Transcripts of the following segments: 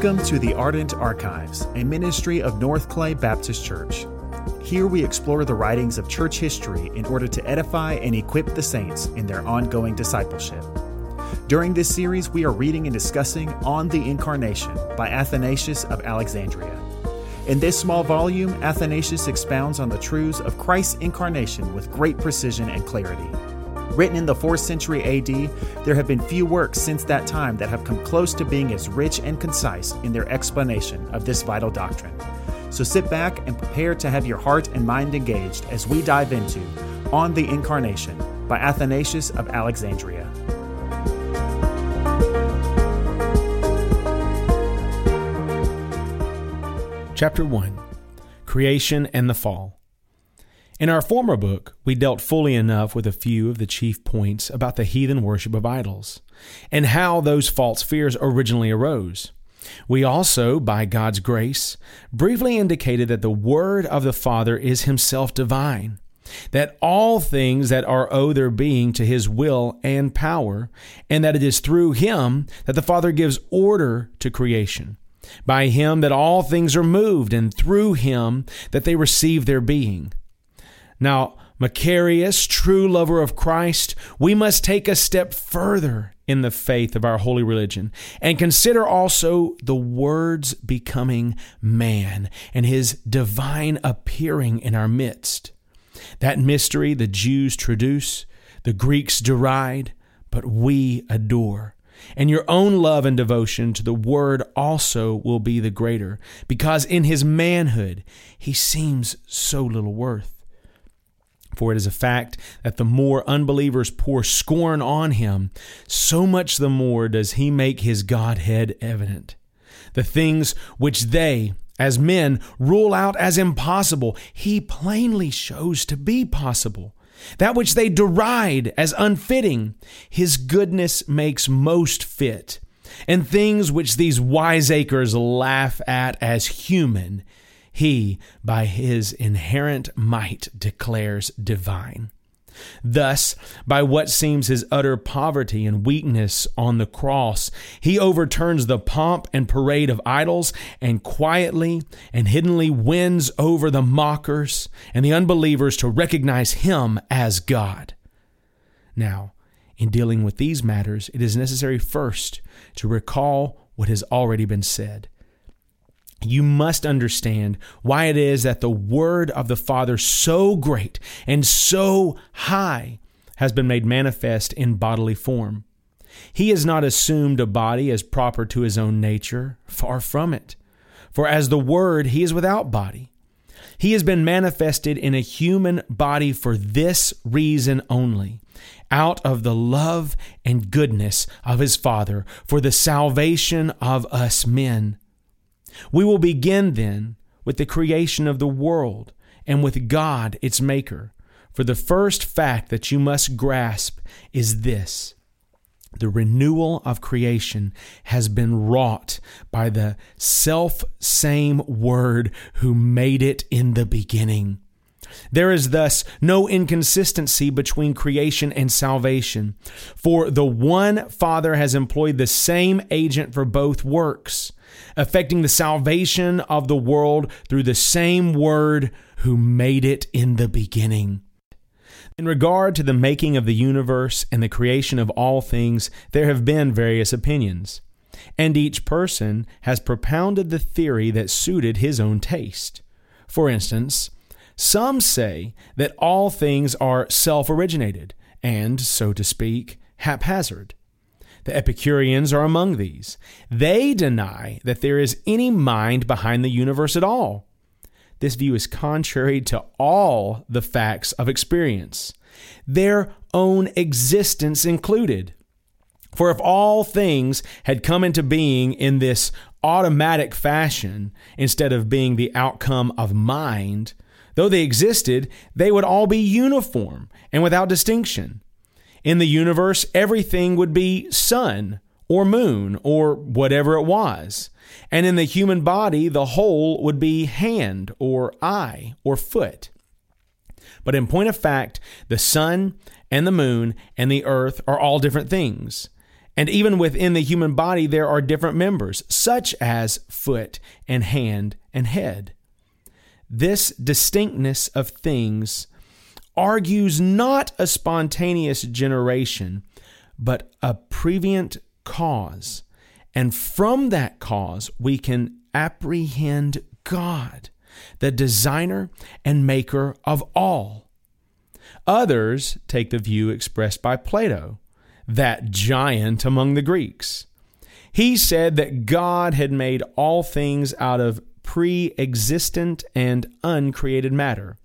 Welcome to the Ardent Archives, a ministry of North Clay Baptist Church. Here we explore the writings of church history in order to edify and equip the saints in their ongoing discipleship. During this series, we are reading and discussing On the Incarnation by Athanasius of Alexandria. In this small volume, Athanasius expounds on the truths of Christ's incarnation with great precision and clarity. Written in the 4th century AD, there have been few works since that time that have come close to being as rich and concise in their explanation of this vital doctrine. So sit back and prepare to have your heart and mind engaged as we dive into On the Incarnation by Athanasius of Alexandria. Chapter 1 Creation and the Fall. In our former book, we dealt fully enough with a few of the chief points about the heathen worship of idols and how those false fears originally arose. We also, by God's grace, briefly indicated that the Word of the Father is Himself divine, that all things that are owe their being to His will and power, and that it is through Him that the Father gives order to creation. By Him that all things are moved, and through Him that they receive their being. Now, Macarius, true lover of Christ, we must take a step further in the faith of our holy religion and consider also the Word's becoming man and his divine appearing in our midst. That mystery the Jews traduce, the Greeks deride, but we adore. And your own love and devotion to the Word also will be the greater, because in his manhood he seems so little worth. For it is a fact that the more unbelievers pour scorn on him, so much the more does he make his Godhead evident. The things which they, as men, rule out as impossible, he plainly shows to be possible. That which they deride as unfitting, his goodness makes most fit. And things which these wiseacres laugh at as human, he, by his inherent might, declares divine. Thus, by what seems his utter poverty and weakness on the cross, he overturns the pomp and parade of idols and quietly and hiddenly wins over the mockers and the unbelievers to recognize him as God. Now, in dealing with these matters, it is necessary first to recall what has already been said you must understand why it is that the word of the Father, so great and so high, has been made manifest in bodily form. He has not assumed a body as proper to his own nature, far from it. For as the Word, he is without body. He has been manifested in a human body for this reason only out of the love and goodness of his Father for the salvation of us men. We will begin then with the creation of the world and with God, its maker. For the first fact that you must grasp is this the renewal of creation has been wrought by the self same Word who made it in the beginning. There is thus no inconsistency between creation and salvation, for the one Father has employed the same agent for both works affecting the salvation of the world through the same Word who made it in the beginning. In regard to the making of the universe and the creation of all things, there have been various opinions, and each person has propounded the theory that suited his own taste. For instance, some say that all things are self originated and, so to speak, haphazard. The Epicureans are among these. They deny that there is any mind behind the universe at all. This view is contrary to all the facts of experience, their own existence included. For if all things had come into being in this automatic fashion instead of being the outcome of mind, though they existed, they would all be uniform and without distinction. In the universe, everything would be sun or moon or whatever it was. And in the human body, the whole would be hand or eye or foot. But in point of fact, the sun and the moon and the earth are all different things. And even within the human body, there are different members, such as foot and hand and head. This distinctness of things argues not a spontaneous generation, but a prevenient cause. And from that cause, we can apprehend God, the designer and maker of all. Others take the view expressed by Plato, that giant among the Greeks. He said that God had made all things out of pre existent and uncreated matter,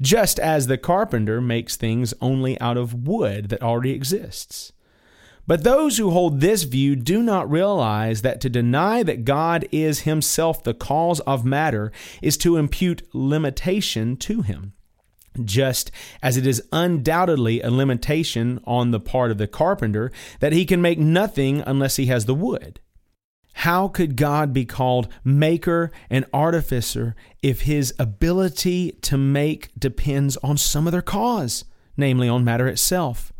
just as the carpenter makes things only out of wood that already exists. But those who hold this view do not realize that to deny that God is himself the cause of matter is to impute limitation to him. Just as it is undoubtedly a limitation on the part of the carpenter that he can make nothing unless he has the wood. How could God be called maker and artificer if his ability to make depends on some other cause, namely on matter itself?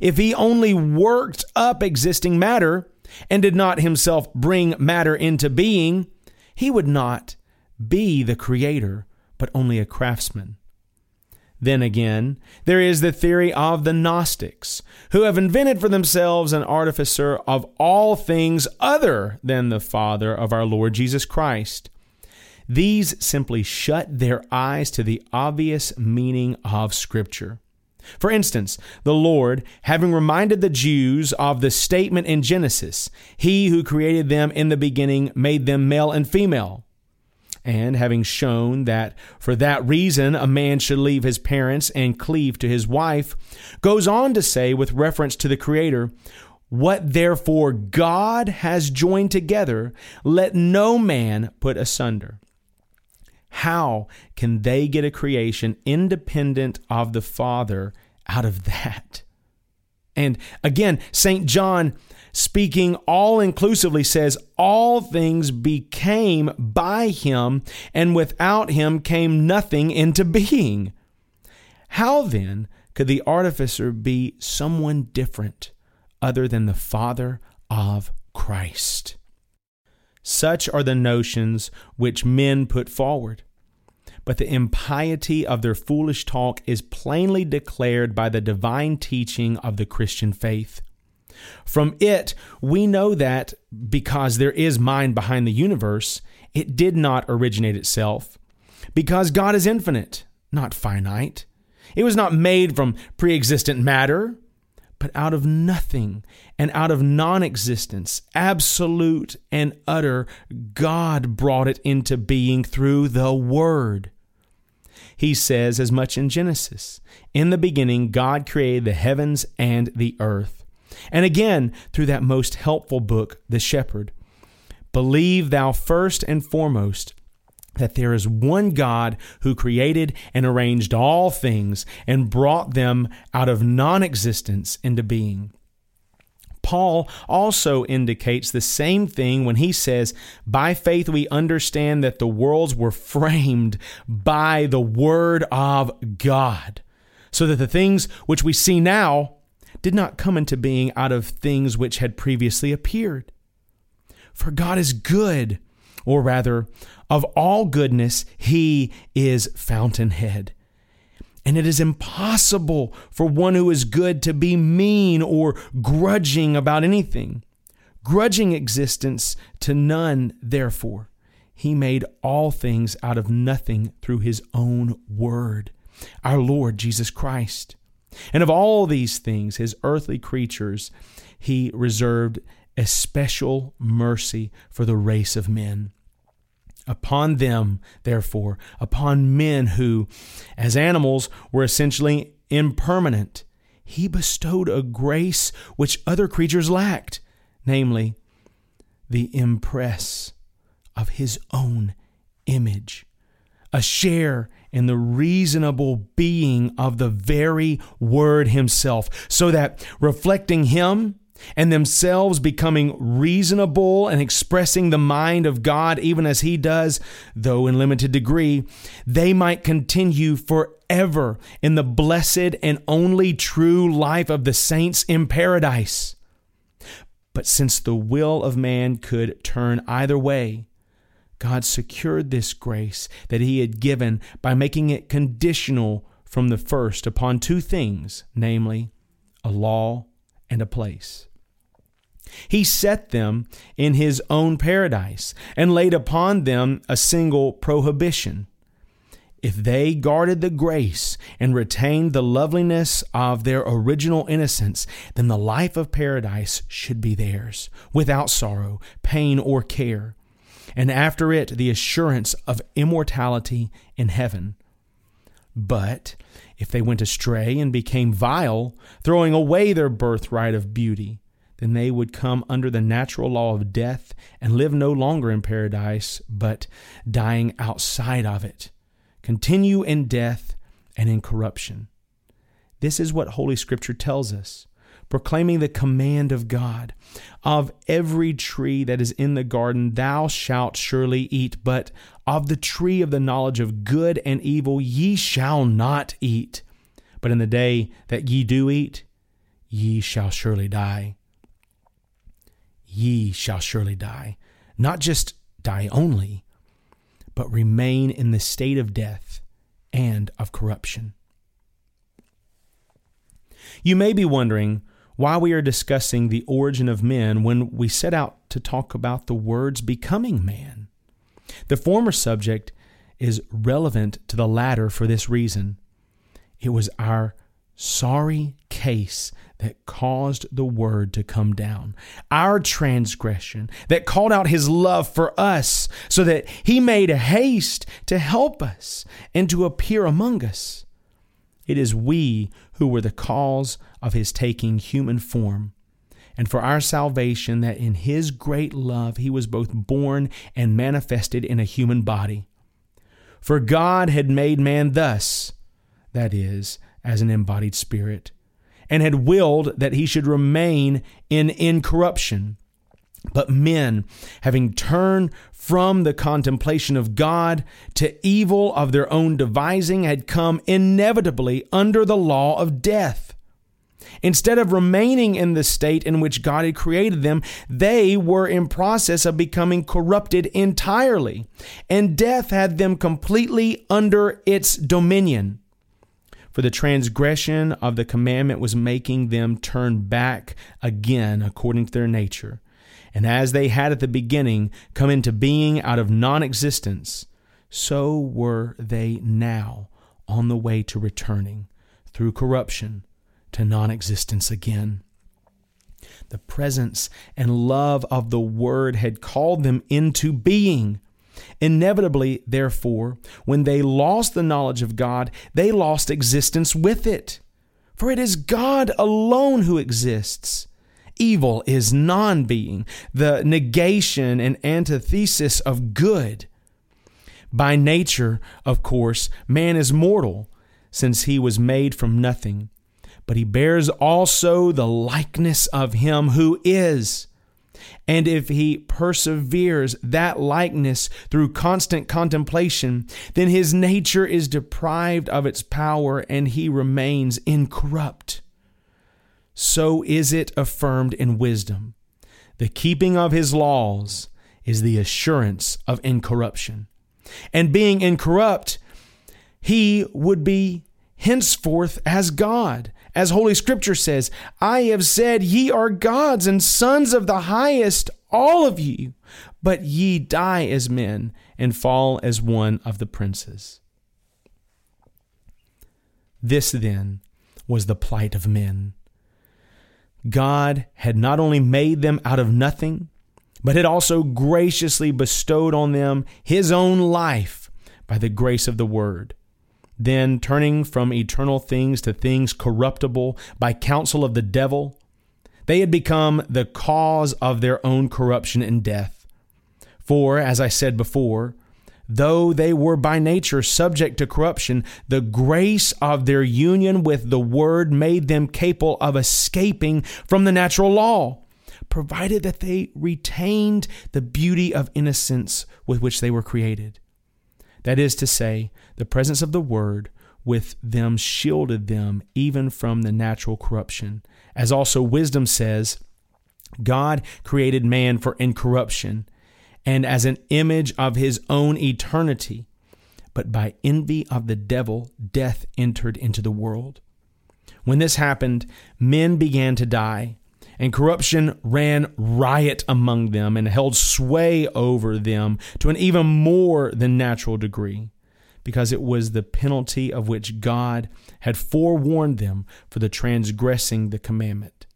If he only worked up existing matter and did not himself bring matter into being, he would not be the creator, but only a craftsman. Then again, there is the theory of the Gnostics, who have invented for themselves an artificer of all things other than the Father of our Lord Jesus Christ. These simply shut their eyes to the obvious meaning of Scripture. For instance, the Lord, having reminded the Jews of the statement in Genesis, He who created them in the beginning made them male and female and having shown that for that reason a man should leave his parents and cleave to his wife, goes on to say, with reference to the Creator, What therefore God has joined together, let no man put asunder. How can they get a creation independent of the Father out of that? And again, St. John speaking all inclusively, says, All things became by him, and without him came nothing into being. How then could the artificer be someone different other than the Father of Christ? Such are the notions which men put forward. But the impiety of their foolish talk is plainly declared by the divine teaching of the Christian faith. From it, we know that because there is mind behind the universe, it did not originate itself. Because God is infinite, not finite. It was not made from pre existent matter, but out of nothing and out of non existence, absolute and utter, God brought it into being through the Word. He says as much in Genesis In the beginning, God created the heavens and the earth. And again, through that most helpful book, The Shepherd. Believe thou first and foremost that there is one God who created and arranged all things and brought them out of non existence into being. Paul also indicates the same thing when he says, By faith we understand that the worlds were framed by the Word of God, so that the things which we see now did not come into being out of things which had previously appeared. For God is good, or rather, of all goodness, He is fountainhead. And it is impossible for one who is good to be mean or grudging about anything. Grudging existence to none, therefore. He made all things out of nothing through His own word, our Lord Jesus Christ. And of all these things, his earthly creatures, he reserved a special mercy for the race of men. Upon them, therefore, upon men who, as animals, were essentially impermanent, he bestowed a grace which other creatures lacked, namely, the impress of his own image, a share in the reasonable being of the very Word Himself, so that reflecting Him and themselves becoming reasonable and expressing the mind of God even as He does, though in limited degree, they might continue forever in the blessed and only true life of the saints in paradise. But since the will of man could turn either way, God secured this grace that He had given by making it conditional from the first upon two things, namely, a law and a place. He set them in His own paradise and laid upon them a single prohibition if they guarded the grace and retained the loveliness of their original innocence, then the life of paradise should be theirs, without sorrow, pain, or care, and after it the assurance of immortality in heaven. But if they went astray and became vile, throwing away their birthright of beauty, then they would come under the natural law of death and live no longer in paradise, but dying outside of it continue in death and in corruption. This is what Holy Scripture tells us, proclaiming the command of God Of every tree that is in the garden thou shalt surely eat, but of the tree of the knowledge of good and evil ye shall not eat. But in the day that ye do eat, ye shall surely die. Ye shall surely die. Not just die only, but remain in the state of death and of corruption. You may be wondering why we are discussing the origin of men when we set out to talk about the words becoming man. The former subject is relevant to the latter for this reason. It was our sorry case that caused the word to come down, our transgression that called out his love for us, so that he made haste to help us and to appear among us. It is we who were the cause of his taking human form, and for our salvation that in his great love he was both born and manifested in a human body. For God had made man thus, that is, as an embodied spirit, and had willed that he should remain in incorruption. But men, having turned from the contemplation of God to evil of their own devising, had come inevitably under the law of death. Instead of remaining in the state in which God had created them, they were in process of becoming corrupted entirely, and death had them completely under its dominion. For the transgression of the commandment was making them turn back again according to their nature. And as they had at the beginning come into being out of non existence, so were they now on the way to returning through corruption to non existence again. The presence and love of the Word had called them into being Inevitably, therefore, when they lost the knowledge of God, they lost existence with it. For it is God alone who exists. Evil is non being, the negation and antithesis of good. By nature, of course, man is mortal, since he was made from nothing, but he bears also the likeness of him who is. And if he perseveres that likeness through constant contemplation, then his nature is deprived of its power and he remains incorrupt. So is it affirmed in wisdom. The keeping of his laws is the assurance of incorruption. And being incorrupt, he would be henceforth as God as Holy Scripture says, I have said, Ye are gods and sons of the highest, all of you, but ye die as men and fall as one of the princes. This then was the plight of men. God had not only made them out of nothing, but had also graciously bestowed on them his own life by the grace of the word. Then, turning from eternal things to things corruptible by counsel of the devil, they had become the cause of their own corruption and death. For, as I said before, though they were by nature subject to corruption, the grace of their union with the Word made them capable of escaping from the natural law, provided that they retained the beauty of innocence with which they were created. That is to say, the presence of the Word with them shielded them even from the natural corruption. As also wisdom says, God created man for incorruption and as an image of his own eternity. But by envy of the devil, death entered into the world. When this happened, men began to die, and corruption ran riot among them and held sway over them to an even more than natural degree, because it was the penalty of which God had forewarned them for the transgressing the commandment.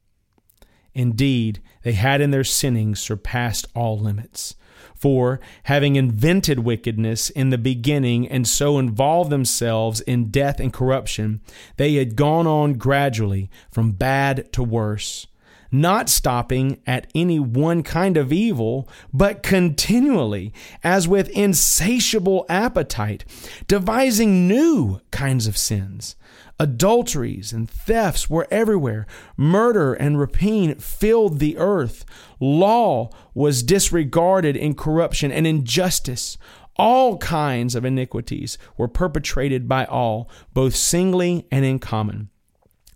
Indeed, they had in their sinning surpassed all limits. For, having invented wickedness in the beginning and so involved themselves in death and corruption, they had gone on gradually from bad to worse, not stopping at any one kind of evil, but continually, as with insatiable appetite, devising new kinds of sins Adulteries and thefts were everywhere. Murder and rapine filled the earth. Law was disregarded in corruption and injustice. All kinds of iniquities were perpetrated by all, both singly and in common.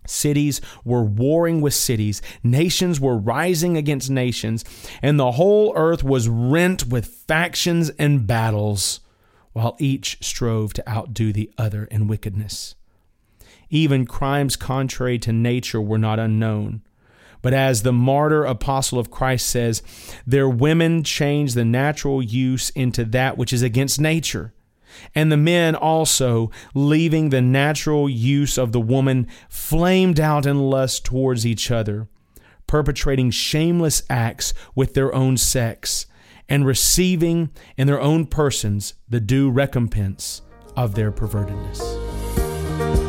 Cities were warring with cities, nations were rising against nations, and the whole earth was rent with factions and battles, while each strove to outdo the other in wickedness. Even crimes contrary to nature were not unknown. But as the martyr apostle of Christ says, their women changed the natural use into that which is against nature. And the men also, leaving the natural use of the woman, flamed out in lust towards each other, perpetrating shameless acts with their own sex, and receiving in their own persons the due recompense of their pervertedness.